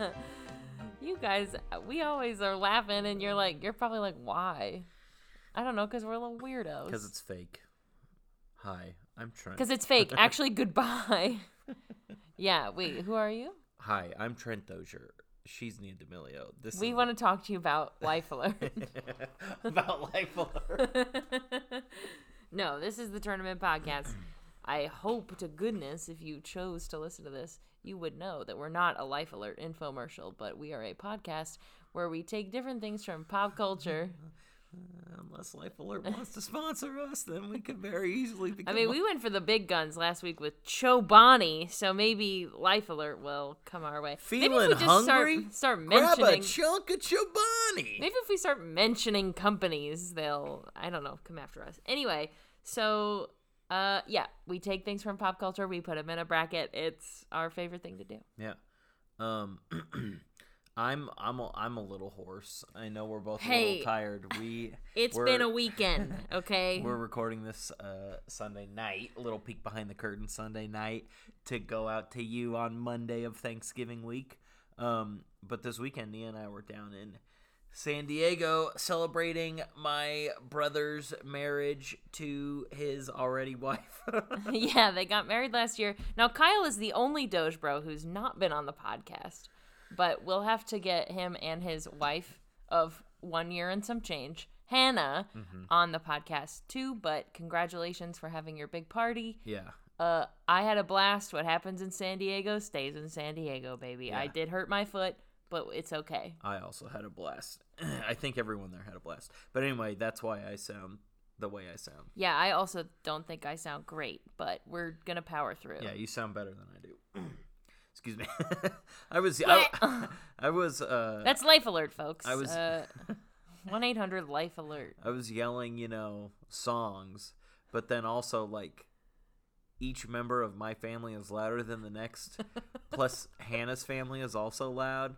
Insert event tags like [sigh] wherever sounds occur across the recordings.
[laughs] you guys, we always are laughing, and you're like, you're probably like, why? I don't know, because we're little weirdos. Because it's fake. Hi, I'm Trent. Because it's fake. [laughs] Actually, goodbye. [laughs] yeah. Wait. Who are you? Hi, I'm Trent Dozier. She's Nia D'Amelio. This We is want to talk to you about Life Alert. about life alert. no, this is the tournament podcast. [clears throat] I hope to goodness if you chose to listen to this, you would know that we're not a Life Alert infomercial, but we are a podcast where we take different things from pop culture. [laughs] Unless Life Alert wants to sponsor us, then we could very easily I mean, we went for the big guns last week with Chobani, so maybe Life Alert will come our way. maybe feeling if we just hungry. start start Grab a chunk of Chobani. Maybe if we start mentioning companies, they'll I don't know, come after us. Anyway, so uh yeah, we take things from pop culture, we put them in a bracket. It's our favorite thing to do. Yeah. Um [clears throat] I'm I'm a, I'm a little hoarse. I know we're both a little tired. We It's been a [laughs] weekend, okay? We're recording this uh, Sunday night, a little peek behind the curtain Sunday night to go out to you on Monday of Thanksgiving week. Um, but this weekend, Nia and I were down in San Diego celebrating my brother's marriage to his already [laughs] wife. [laughs] yeah, they got married last year. Now Kyle is the only Doge bro who's not been on the podcast, but we'll have to get him and his wife of one year and some change, Hannah, Mm-hmm. on the podcast too. But congratulations for having your big party. yeah. Uh, I had a blast. What happens in San Diego stays in San Diego, baby. I did hurt my foot, but it's okay. I also had a blast. [clears throat] I think everyone there had a blast. But anyway, that's why I sound the way I sound. Yeah, I also don't think I sound great, but we're gonna power through. Yeah, you sound better than I do. [clears throat] Excuse me. [laughs] I was I, [laughs] I was uh That's Life Alert, folks. I was- [laughs] one eight hundred Life Alert. I was yelling, you know, songs, but then also like each member of my family is louder than the next. Plus Hannah's family is also loud.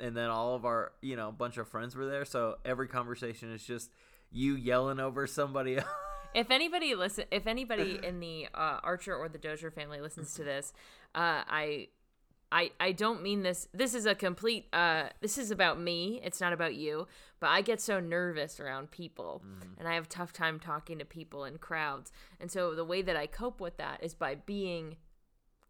And then all of our, you know, bunch of friends were there, so every conversation is just you yelling over somebody [laughs] else. If anybody listen, if anybody in the uh, Archer or the Dozier family listens to this, uh, I, I, I don't mean this. This is a complete. Uh, this is about me. It's not about you. But I get so nervous around people, and I have a tough time talking to people in crowds. And so the way that I cope with that is by being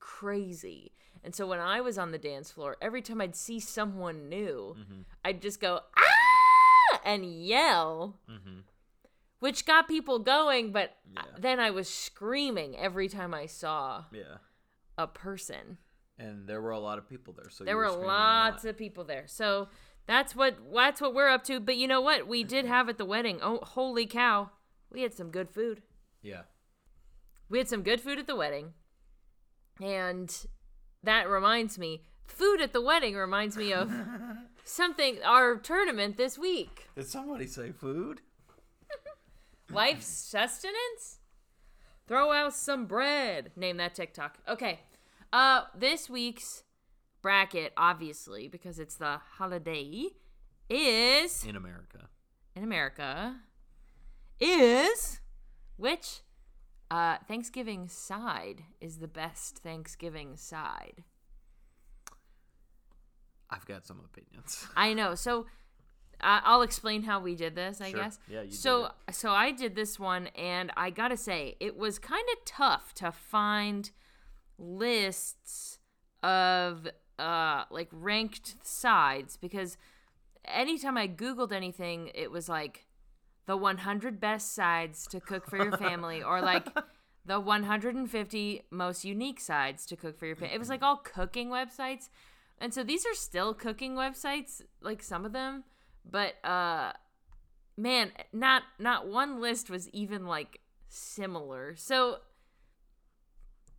crazy. And so when I was on the dance floor, every time I'd see someone new, I'd just go ah and yell mm-hmm. which got people going but Yeah. then i was screaming every time i saw Yeah. a person And there were a lot of people there, so there you were lots lot. of people there so that's what that's what we're up to but you know what we did have at the wedding oh holy cow we had some good food Yeah. we had some good food at the wedding and that reminds me food at the wedding reminds me of [laughs] something our tournament this week Did somebody say food? [laughs] Life sustenance? Throw out some bread. Name that TikTok. Okay. Uh this week's bracket, obviously, because it's the holiday, is In America. in America is which uh Thanksgiving side is the best Thanksgiving side. I've got some opinions. [laughs] I know. So I I'll explain how we did this, I Sure. guess. Yeah, you did so so I did this one and I got to say it was kind of tough to find lists of uh like ranked sides because anytime I googled anything it was like the 100 best sides to cook for your family or like the 150 most unique sides to cook for your family. It was like all cooking websites. And so these are still cooking websites, like some of them, but uh man, not not one list was even like similar. So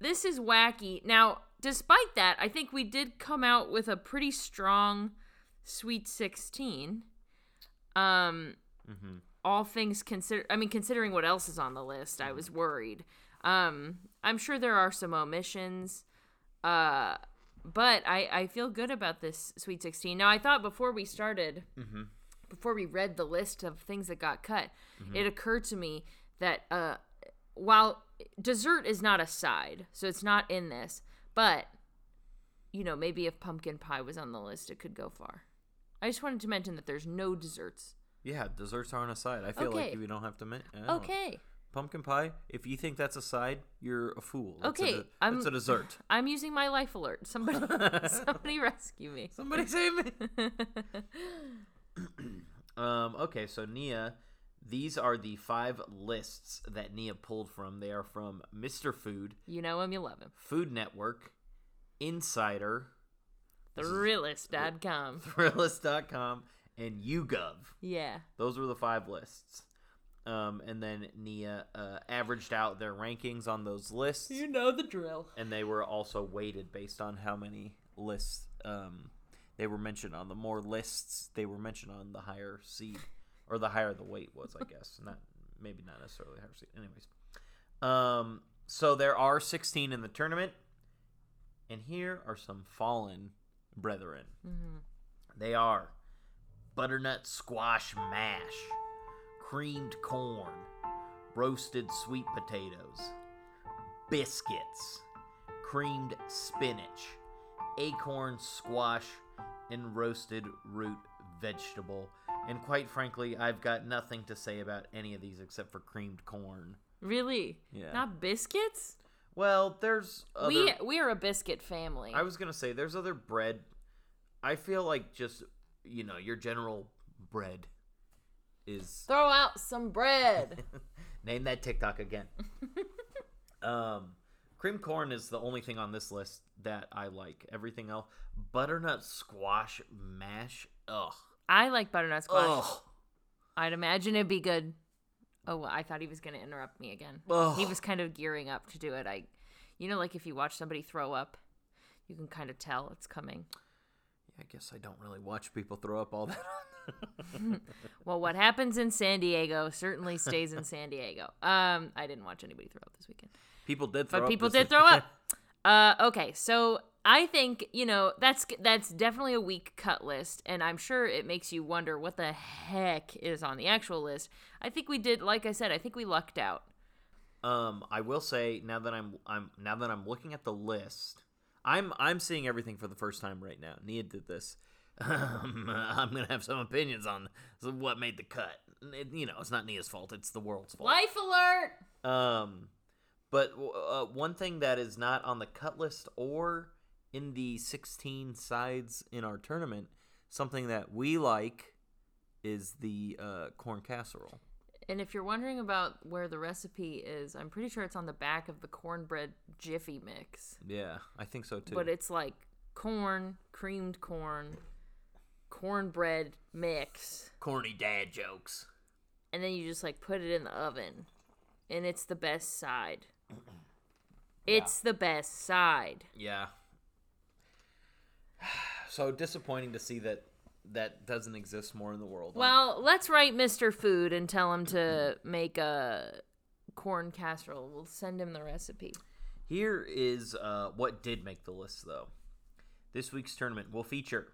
this is wacky. Now, despite that, I think we did come out with a pretty strong Sweet 16. Um Mm-hmm. All things consider I mean considering what else is on the list, I was worried. Um I'm sure there are some omissions. Uh but I I feel good about this Sweet 16. Now, I thought before we started Mm-hmm. before we read the list of things that got cut, it occurred to me that uh, while dessert is not a side, so it's not in this, but you know, maybe if pumpkin pie was on the list, it could go far. I just wanted to mention that there's no desserts. Yeah, desserts are on a side. I feel Okay. like we don't have to. Don't- Okay. Pumpkin pie. If you think that's a side, you're a fool. That's Okay, A, de- I'm- that's a dessert. [laughs] I'm using my life alert. Somebody [laughs] somebody rescue me. Somebody save me. [laughs] [clears throat] um. Okay. So Nia, these are the five lists that Nia pulled from. They are from Mr. Food, You know him, you love him. Food Network, Insider, Thrillist.com. Thrillist.com, and YouGov. Yeah. Those were the five lists. Um, and then Nia uh, averaged out their rankings on those lists, You know the drill. and they were also weighted based on how many lists um, they were mentioned on. The more lists they were mentioned on, the higher seed, or the higher the weight was, I guess. Not maybe not necessarily higher seed. Anyways, um, so there are 16 in the tournament, and here are some fallen brethren. They are butternut squash mash, creamed corn, roasted sweet potatoes, biscuits, creamed spinach, acorn squash, and roasted root vegetable. And quite frankly, I've got nothing to say about any of these except for creamed corn. Really? Yeah. Not biscuits? Well, there's other. We we are a biscuit family. I was gonna say there's other bread. I feel like just you know your general bread is [laughs] Throw out some bread. [laughs] name that TikTok again. [laughs] um, cream corn is the only thing on this list that I like. Everything else, butternut squash mash. Ugh. I like butternut squash. Ugh. I'd imagine it'd be good. Oh, well, I thought he was going to interrupt me again. Ugh. He was kind of gearing up to do it. I, you know, like if you watch somebody throw up, you can kind of tell it's coming. I guess I don't really watch people throw up all [laughs] that. [laughs] Well, what happens in San Diego certainly stays in San Diego. Um, I didn't watch anybody throw up this weekend. people did throw but up. people did throw up. [laughs] Uh, okay, so I think you know that's that's definitely a weak cut list, and I'm sure it makes you wonder what the heck is on the actual list. I think we did, like I said, I think we lucked out. Um, I will say now that I'm I'm now that I'm looking at the list, I'm I'm seeing everything for the first time right now. Nia did this. [laughs] Um, I'm gonna have some opinions on what made the cut. It- you know, it's not Nia's fault; it's the world's fault. Life alert! Um, but uh, one thing that is not on the cut list or in the 16 sides in our tournament, something that we like, is the uh, corn casserole. And if you're wondering about where the recipe is, I'm pretty sure it's on the back of the cornbread Jiffy mix. Yeah, I think so too. But it's like corn, creamed corn, cornbread mix. corny dad jokes. and then you just like put it in the oven and it's the best side it's the best side Yeah. [sighs] So disappointing to see that that doesn't exist more in the world. well let's write mr food and tell him to make a corn casserole we'll send him the recipe Here is uh, what did make the list, though. This week's tournament will feature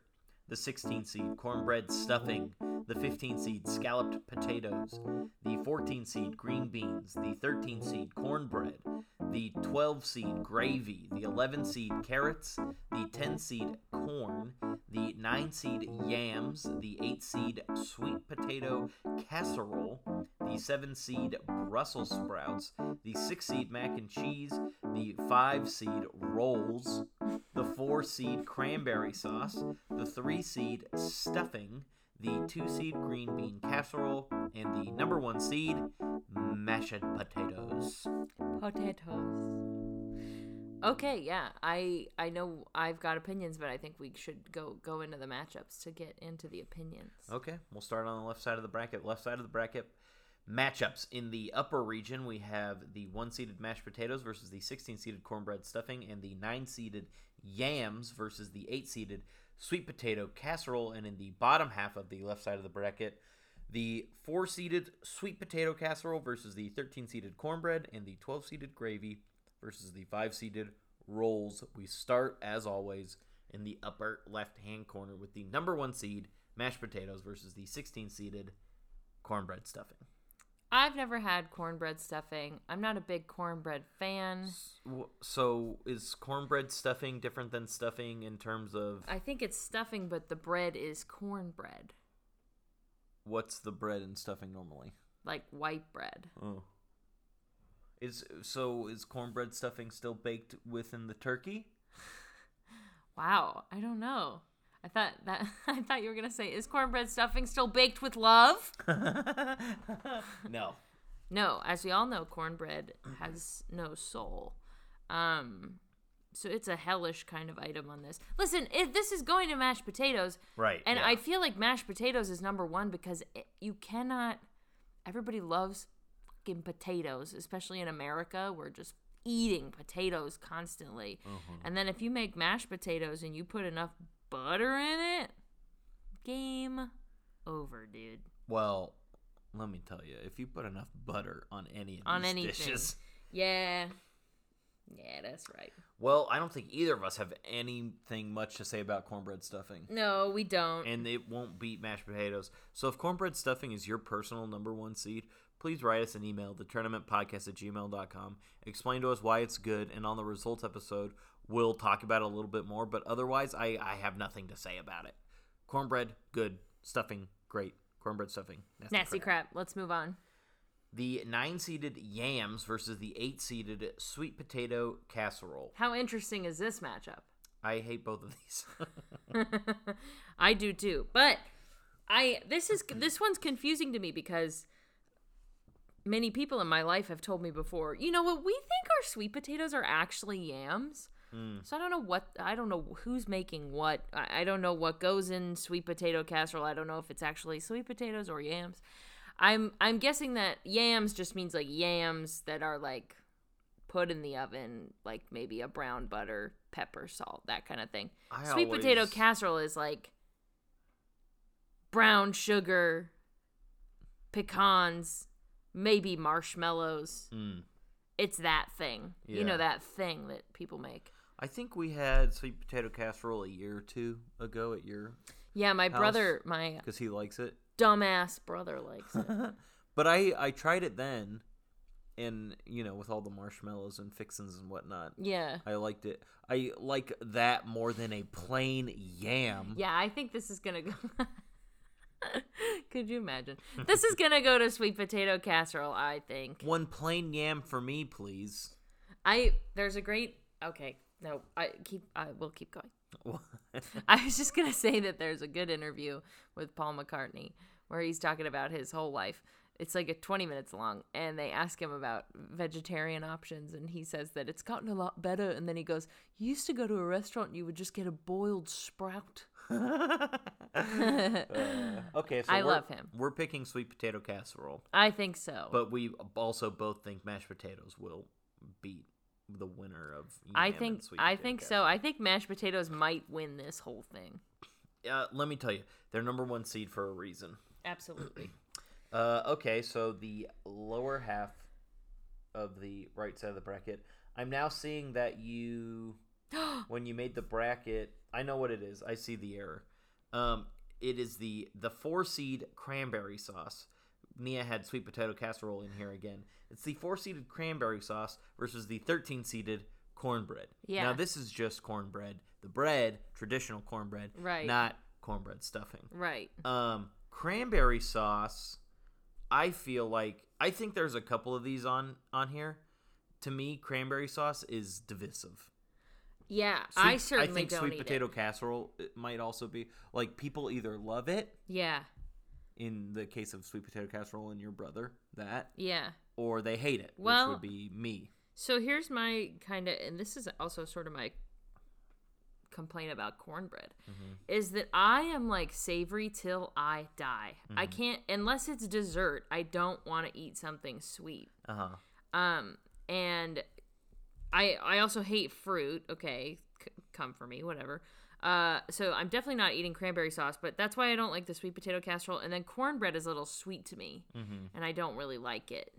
the 16 seed cornbread stuffing, the 15 seed scalloped potatoes, the 14 seed green beans, the 13 seed cornbread, the 12 seed gravy, the 11 seed carrots, the 10 seed corn, the 9 seed yams, the 8 seed sweet potato casserole, the 7 seed Brussels sprouts, the 6 seed mac and cheese, the 5 seed rolls, the 4 seed cranberry sauce, the 3 seed stuffing, the 2 seed green bean casserole, and the number 1 seed mashed potatoes. potatoes okay yeah i i know i've got opinions but i think we should go go into the matchups to get into the opinions Okay, we'll start on the left side of the bracket. Left side of the bracket matchups. In the upper region, we have the one seeded mashed potatoes versus the 16 seeded cornbread stuffing, and the nine seeded yams versus the eight seeded sweet potato casserole. And in the bottom half of the left side of the bracket, the four seeded sweet potato casserole versus the 13 seeded cornbread, and the 12 seeded gravy versus the five seeded rolls. We start, as always, in the upper left hand corner with the number one seed mashed potatoes versus the 16 seeded cornbread stuffing. I've never had cornbread stuffing. I'm not a big cornbread fan. So is cornbread stuffing different than stuffing in terms of I think it's stuffing, but the bread is cornbread, what's the bread and stuffing normally? like white bread. Oh. Is so is cornbread stuffing still baked within the turkey? Wow, I don't know. I thought that [laughs] I thought you were gonna say is cornbread stuffing still baked with love? [laughs] no. No, as we all know, cornbread has no soul. Um, so it's a hellish kind of item on this. Listen, if this is going to mashed potatoes, Right. and yeah. I feel like mashed potatoes is number one because it, you cannot. Everybody loves fucking potatoes, especially in America. We're just eating potatoes constantly. Mm-hmm. And then if you make mashed potatoes and you put enough butter in it, game over, dude. Well, let me tell you, if you put enough butter on any of On these anything. dishes, Yeah. Yeah, that's right. well, I don't think either of us have anything much to say about cornbread stuffing. No, we don't. And it won't beat mashed potatoes. So if cornbread stuffing is your personal number one seed, please write us an email, the tournamentpodcast at gmail.com. Explain to us why it's good, and on the results episode, we'll talk about it a little bit more. But otherwise, I, I have nothing to say about it. Cornbread, good. Stuffing, great. Cornbread stuffing, nasty, Nasty crap. crap. Let's move on. The nine seeded yams versus the eight seeded sweet potato casserole. How interesting is this matchup? I hate both of these. [laughs] I do too. But I this is this one's confusing to me because many people in my life have told me before, you know what, we think our sweet potatoes are actually yams. Hmm. So I don't know what I don't know who's making what. I, I don't know what goes in sweet potato casserole. I don't know if it's actually sweet potatoes or yams. I'm I'm guessing that yams just means like yams that are like put in the oven, like maybe a brown butter, pepper, salt, that kind of thing. I Sweet potato always- casserole is like brown sugar, pecans, maybe marshmallows. Mm. It's that thing. You know that thing that people make. I think we had sweet potato casserole a year or two ago at your Yeah, my House? brother, my because he likes it. dumbass brother likes it. [laughs] but I I tried it then, and you know with all the marshmallows and fixins and whatnot, yeah. I liked it. I like that more than a plain yam. Yeah, I think this is gonna go. [laughs] [laughs] Could you imagine? This is gonna go to sweet potato casserole. I think. One plain yam for me, please. I there's a great. Okay, no, I keep. I will keep going. [laughs] I was just gonna say that there's a good interview with Paul McCartney where he's talking about his whole life. It's like a 20 minutes long, and they ask him about vegetarian options, and he says that it's gotten a lot better. And then he goes, "You used to go to a restaurant, and you would just get a boiled sprout." [laughs] Uh, okay, so I we're- love him. We're picking sweet potato casserole, I think so. but we also both think mashed potatoes will beat the winner of. I yam and think sweet I potato think so. I think mashed potatoes might win this whole thing. Uh, let me tell you, they're number one seed for a reason. Absolutely. [clears throat] Uh, okay, so the lower half of the right side of the bracket, I'm now seeing that you, [gasps] when you made the bracket, I know what it is. I see the error. Um, it is the the four seed cranberry sauce. Nia had sweet potato casserole in here again. It's the four seeded cranberry sauce versus the thirteen seeded cornbread. Yeah. Now this is just cornbread. The bread, traditional cornbread, Right. Not cornbread stuffing. right. Um, cranberry sauce. I feel like I think there's a couple of these on on here. To me, cranberry sauce is divisive. Yeah, Sweet- I certainly I think don't sweet potato it. casserole it might also be like people either love it Yeah. in the case of sweet potato casserole and your brother that Yeah. or they hate it, Well- which would be me. So here's my kind of, and this is also sort of my complaint about cornbread, is that I am like savory till I die. I can't unless it's dessert. I don't want to eat something sweet. Uh huh. Um, and I I also hate fruit. Okay, c- come for me, whatever. Uh, so I'm definitely not eating cranberry sauce, but that's why I don't like the sweet potato casserole. And then cornbread is a little sweet to me, Mm-hmm. and I don't really like it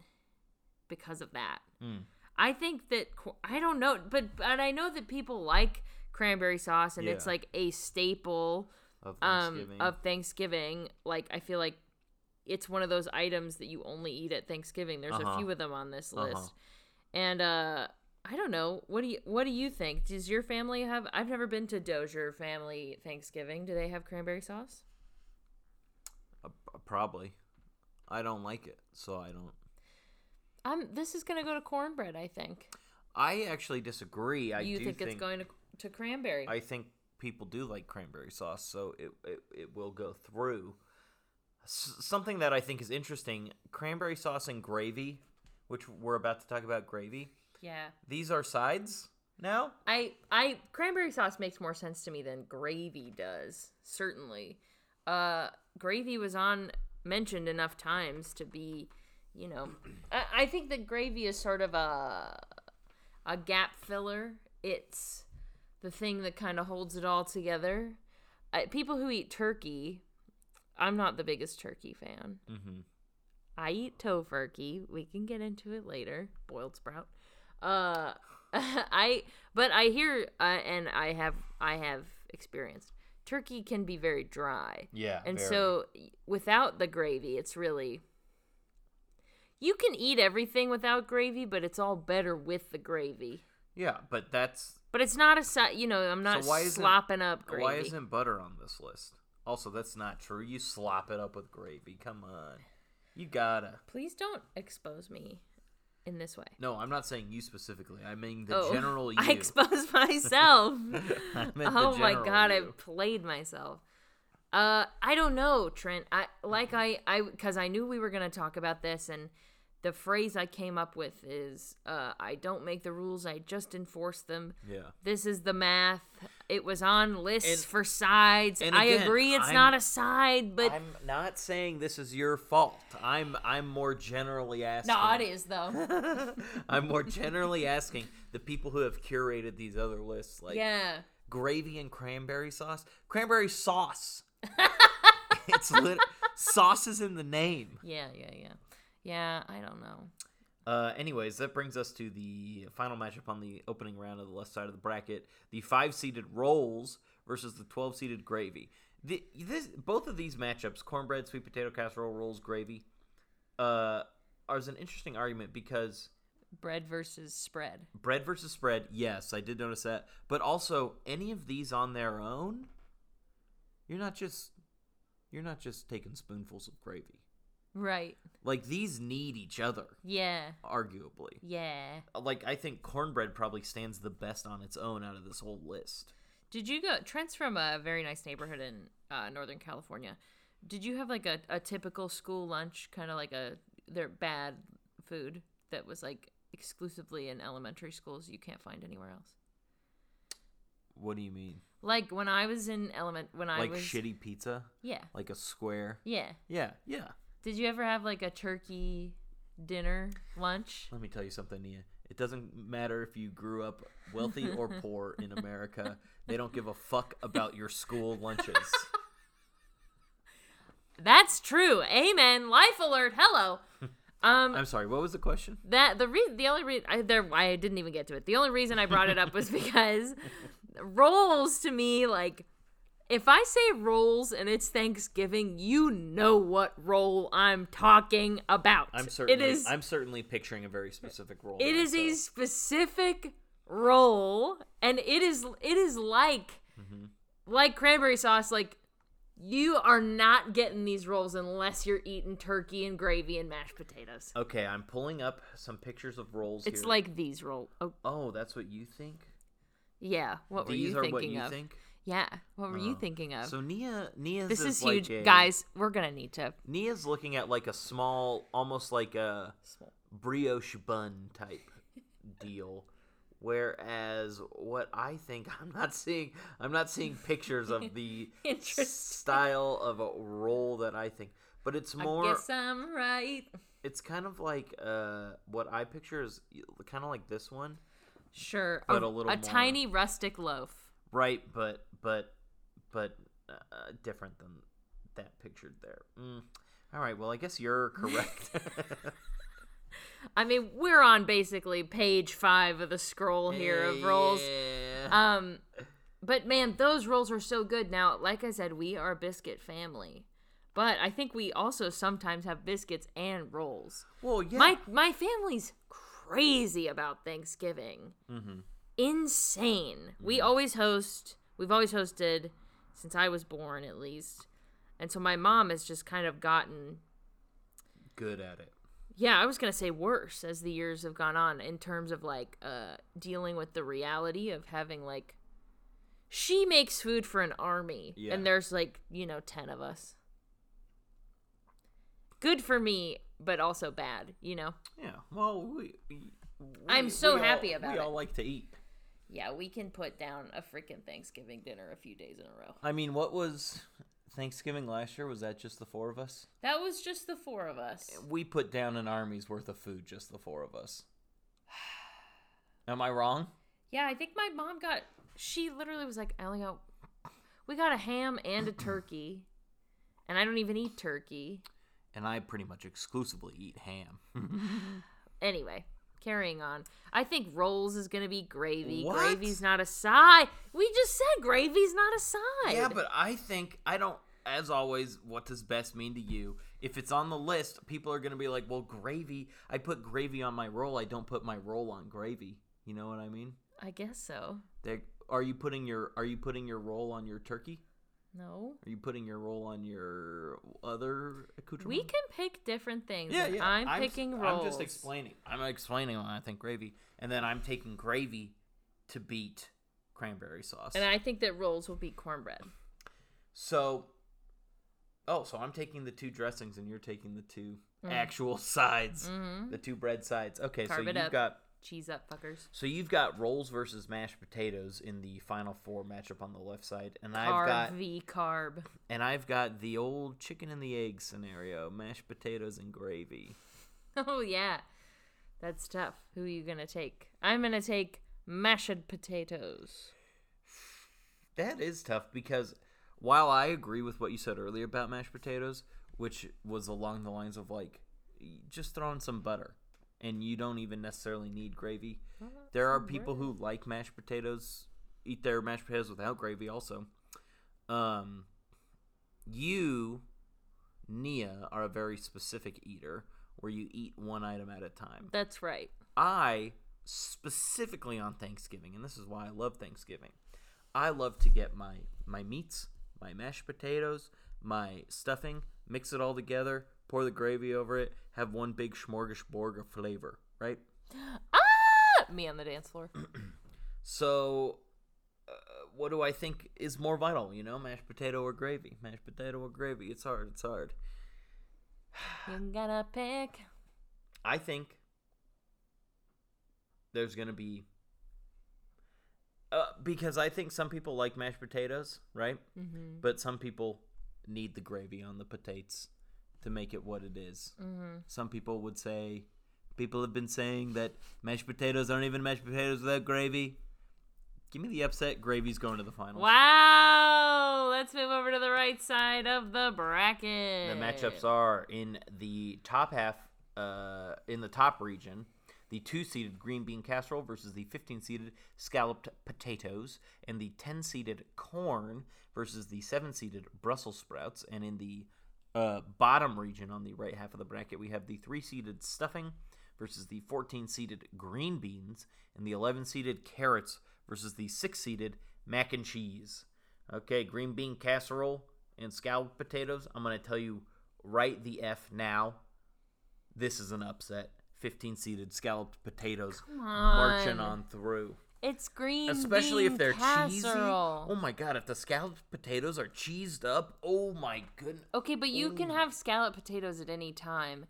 because of that. Mm. I think that cor- I don't know, but but I know that people like cranberry sauce, and it's like a staple Of um Thanksgiving. of Thanksgiving. Like I feel like it's one of those items that you only eat at Thanksgiving. There's Uh-huh. a few of them on this Uh-huh. list. And uh I don't know. What do you what do you think? Does your family have I've never been to Dozier family Thanksgiving. Do they have cranberry sauce? Uh, probably. I don't like it, so I don't. I'm this is going to go to cornbread, I think. I actually disagree. I you do think, it's going to to cranberry? I think people do like cranberry sauce, so it it, it will go through. S- something that I think is interesting: cranberry sauce and gravy, which we're about to talk about. Gravy. Yeah. These are sides now. I I cranberry sauce makes more sense to me than gravy does. Certainly, uh, gravy was on mentioned enough times to be, you know, I, I think that gravy is sort of a a gap filler. It's the thing that kind of holds it all together. I, people who eat turkey, I'm not the biggest turkey fan. Mm-hmm. I eat tofurkey. We can get into it later. Boiled sprout. Uh, [laughs] I but I hear uh, and I have I have experienced turkey can be very dry, Yeah. and very. so without the gravy, it's really you can eat everything without gravy, but it's all better with the gravy. yeah, but that's But it's not a you know I'm not why isn't- slopping up gravy. why isn't butter on this list? Also, that's not true. You slop it up with gravy. Come on, you gotta. Please don't expose me in this way. No, I'm not saying you specifically. I mean the oh, general [laughs] you. [laughs] I exposed myself. Oh my god, I played myself. Uh, I don't know, Trent. I like I I because I knew we were gonna talk about this, and the phrase I came up with is, uh, "I don't make the rules, I just enforce them." Yeah. This is the math. It was on lists And- for sides. and I agree, it's I'm- not a side, but I'm not saying this is your fault. I'm I'm more generally asking. no, it is though. [laughs] I'm more generally asking the people who have curated these other lists, like yeah. gravy and cranberry sauce. Cranberry sauce. [laughs] it's lit. sauce is in the name. Yeah, yeah, yeah. Yeah, I don't know. Uh, anyways, that brings us to the final matchup on the opening round of the left side of the bracket: the five-seeded rolls versus the twelve-seeded gravy. The, this, both of these matchups, cornbread, sweet potato casserole, rolls, gravy, uh, are an interesting argument because Bread versus spread. bread versus spread. Yes, I did notice that, but also any of these on their own, you're not just you're not just taking spoonfuls of gravy. Right. Like these need each other, Yeah. arguably. Yeah. like I think cornbread probably stands the best on its own out of this whole list. Did you go? Trent's from a very nice neighborhood in uh, Northern California. Did you have like a, a typical school lunch, kind of like a their bad food that was like exclusively in elementary schools you can't find anywhere else? What do you mean? Like when I was in element, when I like was shitty pizza, yeah, like a square? yeah. Yeah, yeah. Did you ever have like a turkey dinner lunch? Let me tell you something, Nia. It doesn't matter if you grew up wealthy or [laughs] poor in America. They don't give a fuck about your school lunches. That's true. Amen. Life alert. Hello. [laughs] Um, I'm sorry. What was the question? That the reason, the only reason I there I didn't even get to it. The only reason I brought it up was [laughs] because rolls to me like if I say rolls and it's Thanksgiving, you know what roll I'm talking about. I'm certainly it is I'm certainly picturing a very specific roll. it is a specific roll and it is it is like Mm-hmm. like cranberry sauce like you are not getting these rolls unless you're eating turkey and gravy and mashed potatoes. Okay, I'm pulling up some pictures of rolls It's here. like these rolls. Oh, Oh, that's what you think? yeah. What were you are thinking what you of? think? Yeah. What were you Oh. thinking of? So Nia Nia's this is like huge, a- guys. We're gonna need to. Nia's looking at like a small, almost like a brioche bun type deal. Whereas what I think [laughs] I'm not seeing I'm not seeing pictures of the [laughs] style of a roll that I think. But it's more. I more guess I'm right. it's kind of like uh what I picture is kind of like this one. Sure. But a little a more- tiny rustic loaf. Right, but but but uh, different than that pictured there. Mm. All right, well I guess you're [laughs] correct. I mean, we're on basically page five of the scroll here of rolls. Yeah. Um, but man, those rolls are so good. Now, like I said, we are a biscuit family. But I think we also sometimes have biscuits and rolls. Well, yeah. My my family's crazy about Thanksgiving. mm-hmm. Insane. We always host. We've always hosted since I was born, at least. And so my mom has just kind of gotten Good at it. yeah, I was gonna say worse as the years have gone on in terms of like uh dealing with the reality of having like she makes food for an army Yeah. and there's like, you know, ten of us. Good for me, but also bad, you know? Yeah. Well, we. we I'm so we all- happy about We it. We all like to eat. Yeah, we can put down a freaking Thanksgiving dinner a few days in a row. I mean, what was Thanksgiving last year? Was that just the four of us? That was just the four of us. We put down an army's worth of food, just the four of us. Am I wrong? Yeah, I think my mom got. She literally was like, I only got. We got a ham and a [clears throat] turkey. And I don't even eat turkey. And I pretty much exclusively eat ham. [laughs] Anyway, carrying on. I think rolls is going to be gravy. What? Gravy's not a side. We just said gravy's not a side. yeah, but I think I don't. As always, what does best mean to you? If it's on the list, people are gonna be like, "Well, gravy. I put gravy on my roll. I don't put my roll on gravy." You know what I mean? I guess so. They're, are you putting your Are you putting your roll on your turkey? No. Are you putting your roll on your other accoutrement? We can pick different things. Yeah, yeah. I'm s- picking rolls. I'm just explaining. I'm explaining why I think gravy, and then I'm taking gravy to beat cranberry sauce. And I think that rolls will be cornbread. so, oh, so I'm taking the two dressings, and you're taking the two actual [laughs] sides, Mm-hmm. the two bread sides. Okay, Carve so you've up. got Cheese up, fuckers. so you've got rolls versus mashed potatoes in the final four matchup on the left side, and I've Carb got v carb. and I've got the old chicken and the egg scenario: mashed potatoes and gravy. [laughs] Oh yeah, that's tough. Who are you gonna take? I'm gonna take mashed potatoes. That is tough because while I agree with what you said earlier about mashed potatoes, which was along the lines of like just throw in some butter and you don't even necessarily need gravy. There are people who like mashed potatoes, eat their mashed potatoes without gravy also. Um you Nia are a very specific eater where you eat one item at a time. That's right. I specifically on Thanksgiving, and this is why I love Thanksgiving. I love to get my my meats, my mashed potatoes, my stuffing, mix it all together, pour the gravy over it, have one big smorgasbord of flavor, right? Ah, me on the dance floor. [clears throat] So, uh, what do I think is more vital? You know, mashed potato or gravy? Mashed potato or gravy? It's hard. It's hard. [sighs] you gotta pick. I think there's gonna be uh, because I think some people like mashed potatoes, right? Mm-hmm. But some people need the gravy on the potatoes to make it what it is. Mm-hmm. Some people would say, people have been saying that mashed potatoes aren't even mashed potatoes without gravy. Give me the upset. Gravy's going to the finals. Wow. Let's move over to the right side of the bracket. The matchups are in the top half, uh, in the top region, the two seeded green bean casserole versus the 15 seeded scalloped potatoes, and the 10 seeded corn versus the 7 seeded Brussels sprouts. And in the uh, bottom region on the right half of the bracket, we have the 3 seeded stuffing versus the 14 seeded green beans, and the 11 seeded carrots versus the 6 seeded mac and cheese. Okay, green bean casserole and scalloped potatoes. I'm going to tell you right the F now. This is an upset. 15 seeded scalloped potatoes marching on. on through. It's green Especially if they're cheesy. casserole. Oh my god, if the scalloped potatoes are cheesed up, oh my goodness. Okay, but you can have scalloped potatoes at any time.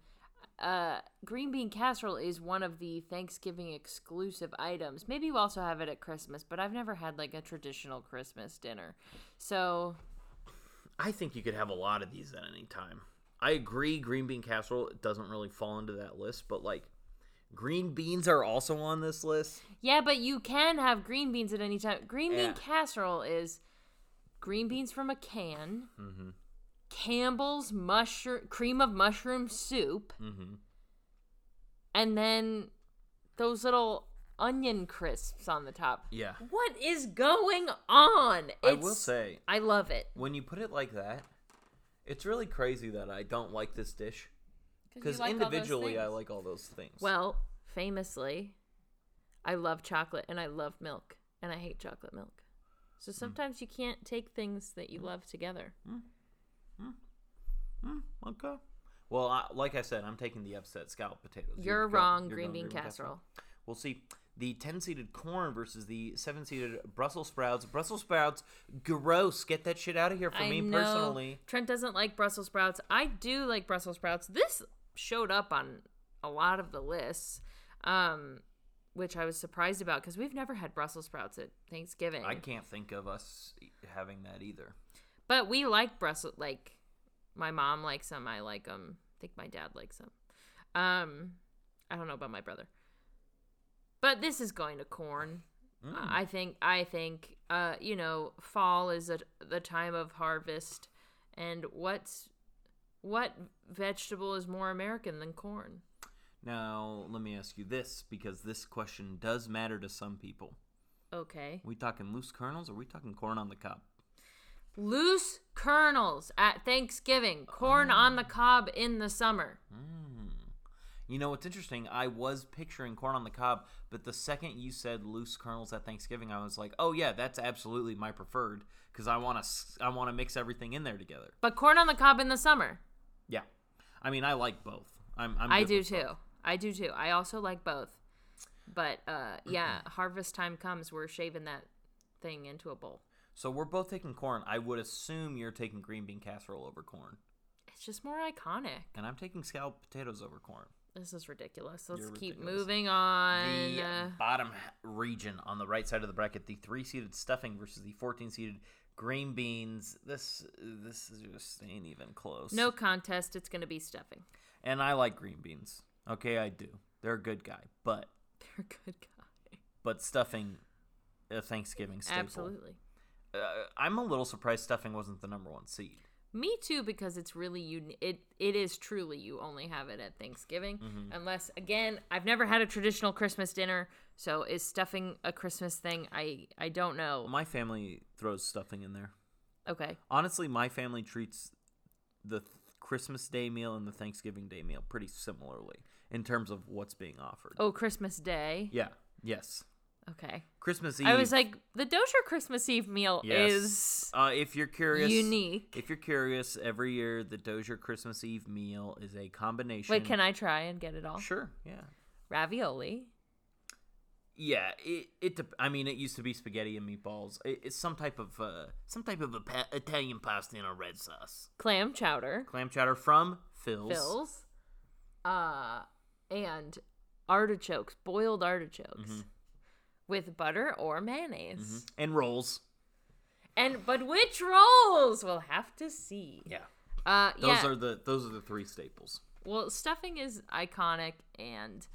Uh, green bean casserole is one of the Thanksgiving exclusive items. Maybe you also have it at Christmas, but I've never had like a traditional Christmas dinner. So, I think you could have a lot of these at any time. I agree, green bean casserole doesn't really fall into that list, but like green beans are also on this list. yeah, but you can have green beans at any time. Green bean Yeah. casserole is green beans from a can, Mm-hmm. Campbell's mushroom cream of mushroom soup, Mm-hmm. and then those little onion crisps on the top. Yeah. What is going on? I will say, I love it. when you put it like that, It's really crazy that I don't like this dish because like individually I like all those things. Well, famously, I love chocolate and I love milk and I hate chocolate milk. So Hmm. sometimes you can't take things that you love together. Mm, okay. Well, I, like I said, I'm taking the upset scalloped potatoes. You're go- wrong, you're green going bean casserole. We'll see. The 10 seeded corn versus the 7 seeded Brussels sprouts. Brussels sprouts, gross. Get that shit out of here for I me know personally. Trent doesn't like Brussels sprouts. I do like Brussels sprouts. This showed up on a lot of the lists, um, which I was surprised about because we've never had Brussels sprouts at Thanksgiving. I can't think of us having that either. But we like Brussels. Like my mom likes them. I like them. I think my dad likes them. Um, I don't know about my brother. But this is going to corn. Mm. I think. I think. Uh, you know, fall is a, the time of harvest, and what's what vegetable is more American than corn? Now, let me ask you this because this question does matter to some people. Okay, we talking loose kernels or we talking corn on the cob? loose kernels at Thanksgiving. Corn on the cob in the summer. Mm. You know what's interesting? I was picturing corn on the cob, but the second you said loose kernels at Thanksgiving, I was like, "Oh yeah, that's absolutely my preferred because I want to I want to mix everything in there together." But corn on the cob in the summer. Yeah, I mean, I like both. I'm, I'm I do too. both. I do too. I also like both. But uh yeah, [clears throat] harvest time comes, we're shaving that thing into a bowl. So we're both taking corn. I would assume you're taking green bean casserole over corn, It's just more iconic. and I'm taking scalloped potatoes over corn. This is ridiculous. Let's You're keep ridiculous. moving on. the bottom region on the right side of the bracket, the three seeded stuffing versus the 14 seeded green beans. This this is just ain't even close. no contest. It's gonna be stuffing. And I like green beans. Okay, I do. They're a good guy, but [laughs] They're a good guy. but stuffing a Thanksgiving staple. Absolutely. Uh, I'm a little surprised stuffing wasn't the number one seed. Me too, because it's really you. it it is truly you only have it at Thanksgiving, Mm-hmm. unless again I've never had a traditional Christmas dinner, so is stuffing a Christmas thing? I I don't know. My family throws stuffing in there. Okay, Honestly, my family treats the th- Christmas Day meal and the Thanksgiving Day meal pretty similarly in terms of what's being offered. oh Christmas Day. Yeah. Yes. Okay, Christmas Eve. I was like the Dozier Christmas Eve meal Yes. is uh, if you're curious, unique. If you're curious, every year the Dozier Christmas Eve meal is a combination. Wait, can I try and get it all? Sure. Yeah. Ravioli, Yeah. It. It. I mean, it used to be spaghetti and meatballs. It, it's some type of uh, some type of a pa- Italian pasta in a red sauce. clam chowder, Clam chowder from Phil's. Phil's, uh, and artichokes, boiled artichokes, Mm-hmm. With butter or mayonnaise. and rolls. And but which rolls? We'll have to see. Yeah. Uh, Those yeah. are the those are the three staples. well, stuffing is iconic, and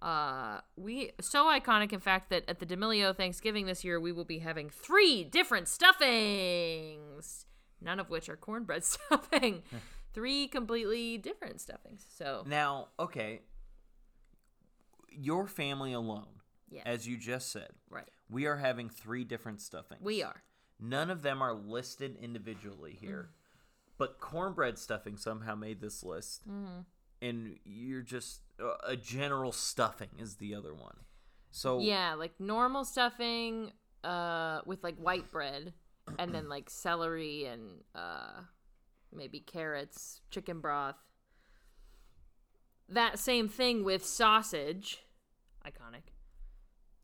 uh, we so iconic, in fact, that at the D'Amelio Thanksgiving this year, we will be having three different stuffings, none of which are cornbread [laughs] stuffing. [laughs] three completely different stuffings. So Now, okay, your family alone, yeah, as you just said, right. we are having three different stuffings. We are. None of them are listed individually here, but cornbread stuffing somehow made this list, and you're just uh, a general stuffing is the other one. So Yeah, like normal stuffing uh with like white bread and then like celery and uh maybe carrots, chicken broth. That same thing with sausage. Iconic.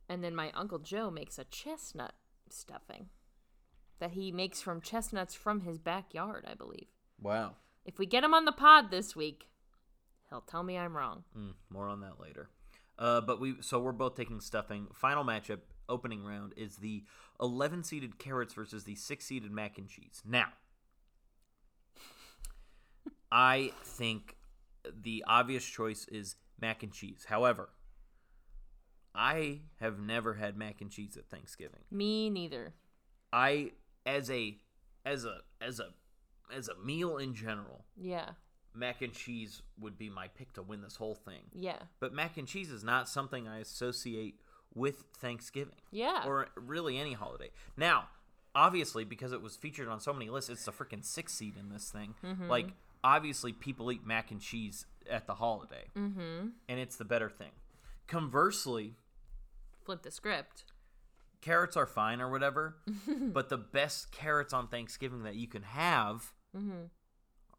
And then my uncle Joe makes a chestnut stuffing that he makes from chestnuts from his backyard, I believe. wow, If we get him on the pod this week, he'll tell me I'm wrong. Mm, more on that later. Uh, but we so we're both taking stuffing. Final matchup, opening round is the 11 seeded carrots versus the 6 seeded mac and cheese. Now, I think the obvious choice is mac and cheese. However, I have never had mac and cheese at Thanksgiving. Me neither. I as a as a as a as a meal in general, Yeah. mac and cheese would be my pick to win this whole thing. Yeah. But mac and cheese is not something I associate with Thanksgiving Yeah. or really any holiday. Now, obviously because it was featured on so many lists, it's the freaking sixth seed in this thing. Mm-hmm. Like obviously people eat mac and cheese at the holiday, Mm-hmm. and it's the better thing. Conversely, Flip the script. carrots are fine or whatever, [laughs] but the best carrots on Thanksgiving that you can have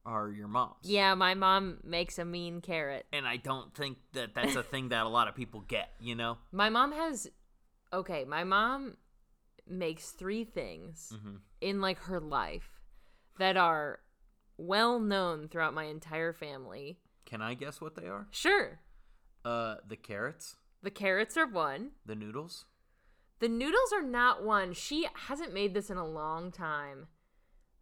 are your mom's. Mm-hmm. Yeah, my mom makes a mean carrot. And I don't think that that's a thing that a lot of people get, you know? [laughs] My mom has okay, my mom makes three things Mm-hmm. in like her life that are well known throughout my entire family. Can I guess what they are? Sure. Uh, the carrots, The carrots are one. the noodles. The noodles are not one. She hasn't made this in a long time.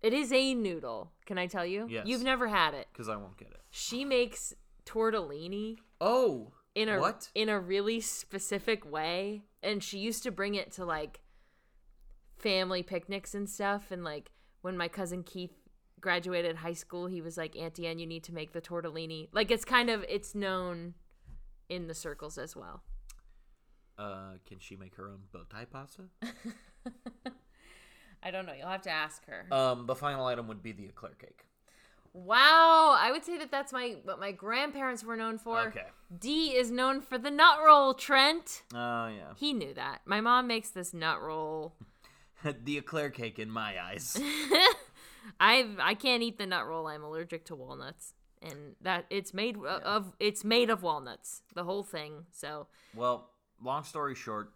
It is a noodle. Can I tell you? Yes. You've never had it. Because I won't get it. She makes tortellini Oh, in a what? in a really specific way and she used to bring it to like family picnics and stuff and like when my cousin Keith graduated high school he was like Auntie Ann you need to make the tortellini like it's kind of it's known in the circles as well Uh, can she make her own bow tie pasta? [laughs] I don't know you'll have to ask her um, the final item would be the eclair cake. wow I would say that that's my what my grandparents were known for Okay. D is known for the nut roll Trent Oh yeah. he knew that my mom makes this nut roll [laughs] the eclair cake in my eyes. [laughs] I I can't eat the nut roll. I'm allergic to walnuts, and that it's made o- of it's made of walnuts. The whole thing. So well, long story short,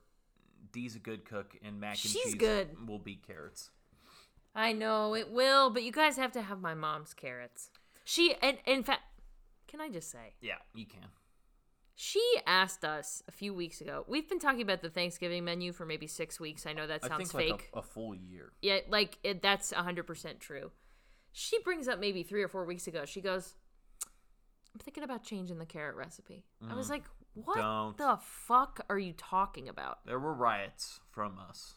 Dee's a good cook, and mac and She's cheese good. will be carrots. I know it will, but you guys have to have my mom's carrots. She and in fact, can I just say Yeah, you can. she asked us a few weeks ago. We've been talking about the Thanksgiving menu for maybe six weeks. I know that I sounds think fake. like a, a full year. yeah, like it, that's hundred percent true. She brings up maybe three or four weeks ago. She goes, "I'm thinking about changing the carrot recipe." I was like, "What Mm. Don't. the fuck are you talking about?" There were riots from us.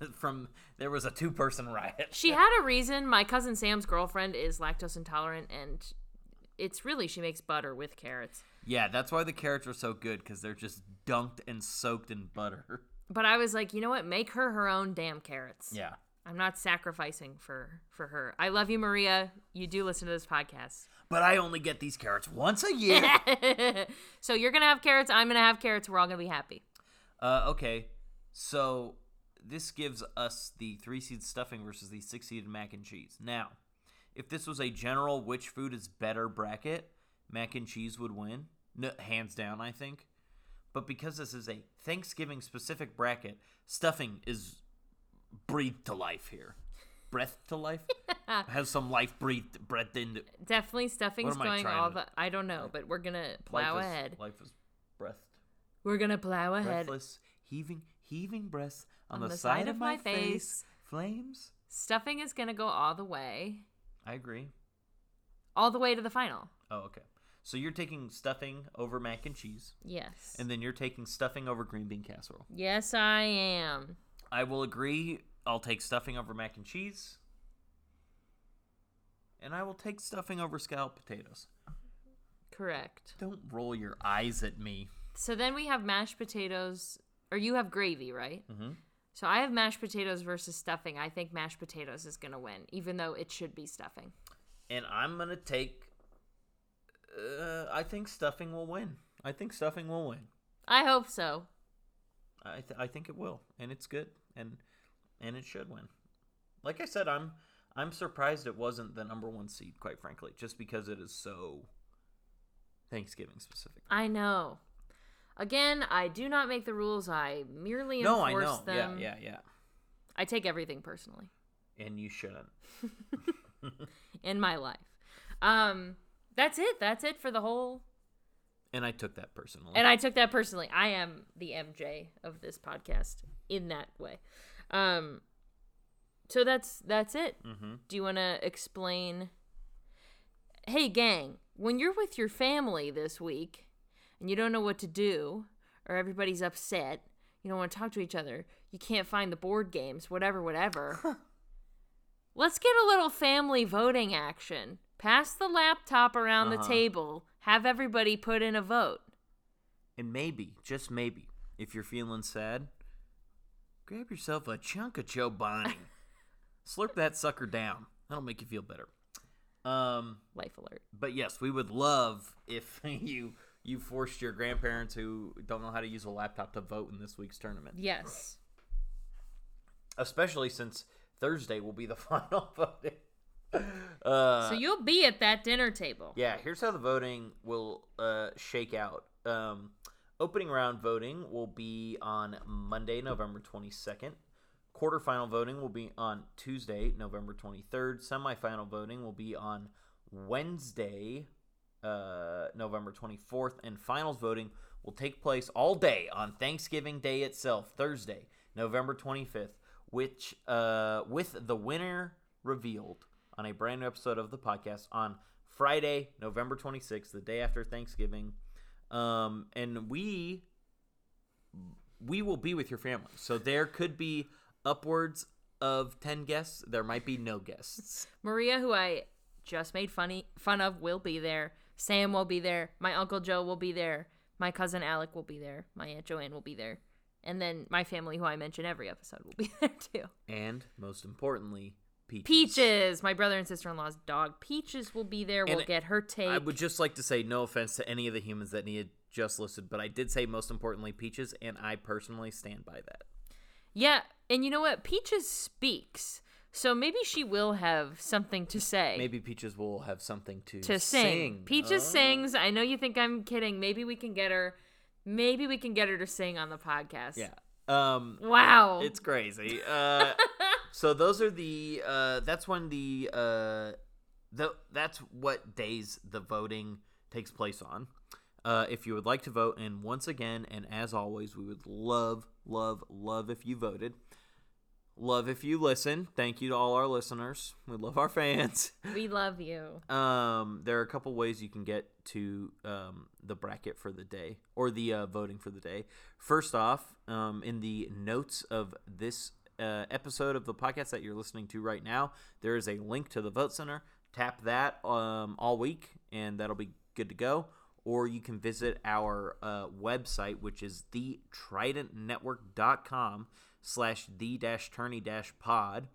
[laughs] from there was a two-person riot. She had a reason. My cousin Sam's girlfriend is lactose intolerant, and it's really she makes butter with carrots. Yeah, that's why the carrots are so good because they're just dunked and soaked in butter. [laughs] But I was like, you know what? Make her her own damn carrots. Yeah. I'm not sacrificing for for her. I love you, Maria. You do listen to this podcast. But I only get these carrots once a year. [laughs] so you're gonna have carrots. I'm gonna have carrots. We're all gonna be happy. uh, okay, so this gives us the three seed stuffing versus the six seed mac and cheese. Now, if this was a general which food is better bracket, mac and cheese would win, no, hands down. I think. But because this is a Thanksgiving specific bracket, stuffing is breathed to life here. Breath to life [laughs] has some life breathed breathed into. Definitely stuffing's going all to- the. I don't know, but we're gonna plow life is- ahead. life is breathed. We're gonna plow ahead. breathless, heaving, heaving breaths on, On the, side, of my face. Flames. Stuffing is gonna go all the way, I agree. all the way to the final. Oh, okay. So you're taking stuffing over mac and cheese, Yes. and then you're taking stuffing over green bean casserole. yes, I am. I will agree. I'll take stuffing over mac and cheese, and I will take stuffing over scalloped potatoes. Correct. Don't roll your eyes at me. So then we have mashed potatoes, or you have gravy, right? Mm-hmm. So I have mashed potatoes versus stuffing. I think mashed potatoes is gonna win, even though it should be stuffing. And I'm gonna take. Uh, I think stuffing will win. I think stuffing will win. I hope so. I th- I think it will, and it's good, and and it should win. Like I said, I'm I'm surprised it wasn't the number one seed, quite frankly, just because it is so Thanksgiving specific. I know. Again, I do not make the rules. I merely No, I enforce know. them. Yeah, yeah, yeah. I take everything personally And you shouldn't. [laughs] in my life. Um, that's it. That's it for the whole. And I took that personally. And I took that personally. I am the MJ of this podcast in that way. Um, so that's that's it. mm-hmm. Do you want to explain? Hey, gang, when you're with your family this week and you don't know what to do, or everybody's upset, you don't want to talk to each other, you can't find the board games, whatever, whatever. [laughs] Let's get a little family voting action. Pass the laptop around the Uh-huh. table, have everybody put in a vote. And maybe, just maybe, if you're feeling sad, grab yourself a chunk of Chobani. [laughs] Slurp that sucker down. That'll make you feel better. Um, Life alert. but yes, we would love if [laughs] you you forced your grandparents who don't know how to use a laptop to vote in this week's tournament. Yes. Especially since Thursday will be the [laughs] final voting. Uh, So you'll be at that dinner table. Yeah, here's how the voting will uh, shake out. Um, opening round voting will be on Monday, November 22nd. Quarterfinal voting will be on Tuesday, November 23rd. Semifinal voting will be on Wednesday, uh, November 24th. And finals voting will take place all day on Thanksgiving Day itself, Thursday, November 25th, which uh, with the winner revealed on a brand new episode of the podcast on Friday, November 26th, the day after Thanksgiving. Um, and we we will be with your family. So there could be upwards of 10 guests. There might be no guests. Maria, who I just made funny fun of, will be there. Sam will be there. My uncle Joe will be there. My cousin Alec will be there. My aunt Joanne will be there. And then my family, who I mention every episode, will be [laughs] there too. And most importantly, Peaches. Peaches, my brother and sister in law's dog. Peaches will be there. We'll And get her take. I would just like to say no offense to any of the humans that Nia just listed, but I did say most importantly Peaches, and I personally stand by that. yeah, and you know what? Peaches speaks, so maybe she will have something to say. Maybe Peaches will have something to, to sing. Peaches Oh. sings. I know you think I'm kidding. Maybe we can get her. Maybe we can get her to sing on the podcast. Yeah. Um, Wow. It's crazy. [laughs] Uh, so those are the. Uh, that's when the. Uh, the that's what days the voting takes place on. Uh, if you would like to vote, and once again, and as always, we would love, love, love if you voted. Love if you listen. Thank you to all our listeners. We love our fans. [laughs] we love you. Um, there are a couple ways you can get to um, the bracket for the day or the uh, voting for the day. First off, um, in the notes of this uh, episode of the podcast that you're listening to right now, there is a link to the vote center. Tap that um, all week, and that'll be good to go. Or you can visit our uh, website, which is thetridentnetwork.com slash the dash tourney dash pod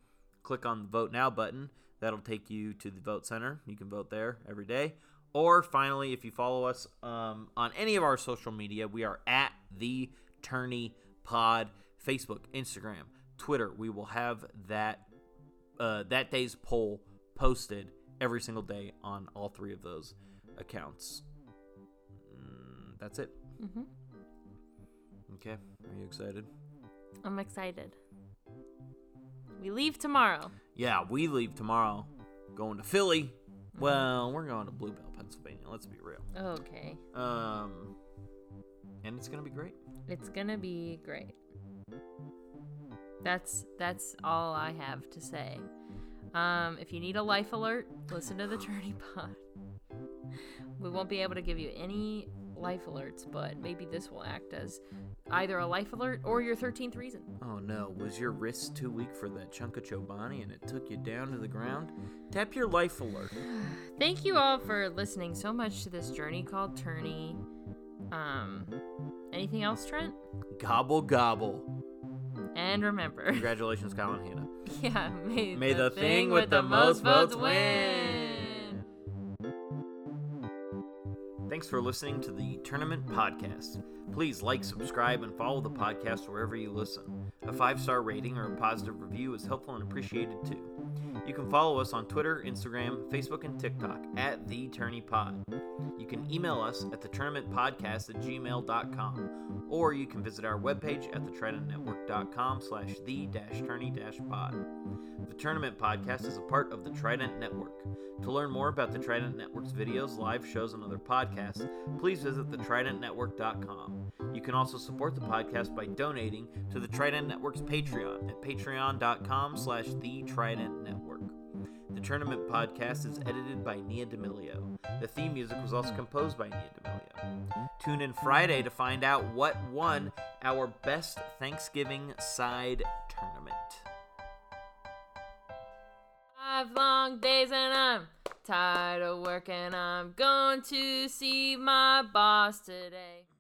click on the vote now button. That'll take you to the vote center. You can vote there every day. Or finally, if you follow us um, on any of our social media, we are at the Tourney Pod, Facebook, Instagram, Twitter. We will have that uh, that day's poll posted every single day on all three of those accounts. Mm, that's it. hmm Okay, are you excited? I'm excited. We leave tomorrow. Yeah, we leave tomorrow, going to Philly. Well, we're going to Bluebell, Pennsylvania. Let's be real. Okay. Um, and it's gonna be great. It's gonna be great. That's that's all I have to say. Um, if you need a life alert, listen to the [laughs] Tourney Pod. We won't be able to give you any life alerts, but maybe this will act as either a life alert or your 13th reason. Oh no, was your wrist too weak for that chunk of Chobani and it took you down to the ground? Tap your life alert. [sighs] Thank you all for listening so much to this journey called Tourney. Um, anything else, Trent? Gobble gobble. And remember, Congratulations, and Hannah. [laughs] yeah, may, May the thing with the most votes win. Thanks for listening to the Tournament Podcast. Please like, subscribe, and follow the podcast wherever you listen. A five star rating or a positive review is helpful and appreciated too. You can follow us on Twitter, Instagram, Facebook, and TikTok at The Tourney Pod. You can email us at the tournament podcast at gmail.com or you can visit our webpage at thetridentnetwork.com slash the dash tourney dash pod. The Tournament Podcast is a part of the Trident Network. To learn more about the Trident Network's videos, live shows, and other podcasts, please visit thetridentnetwork.com. You can also support the podcast by donating to the Trident Network's Patreon at patreon.com slash the Trident Network. The Tournament Podcast is edited by Nia D'Amelio. The theme music was also composed by Nia D'Amelio. Tune in Friday to find out what won our Best Thanksgiving Side Tournament. Five long days and I'm tired of working. I'm going to see my boss today.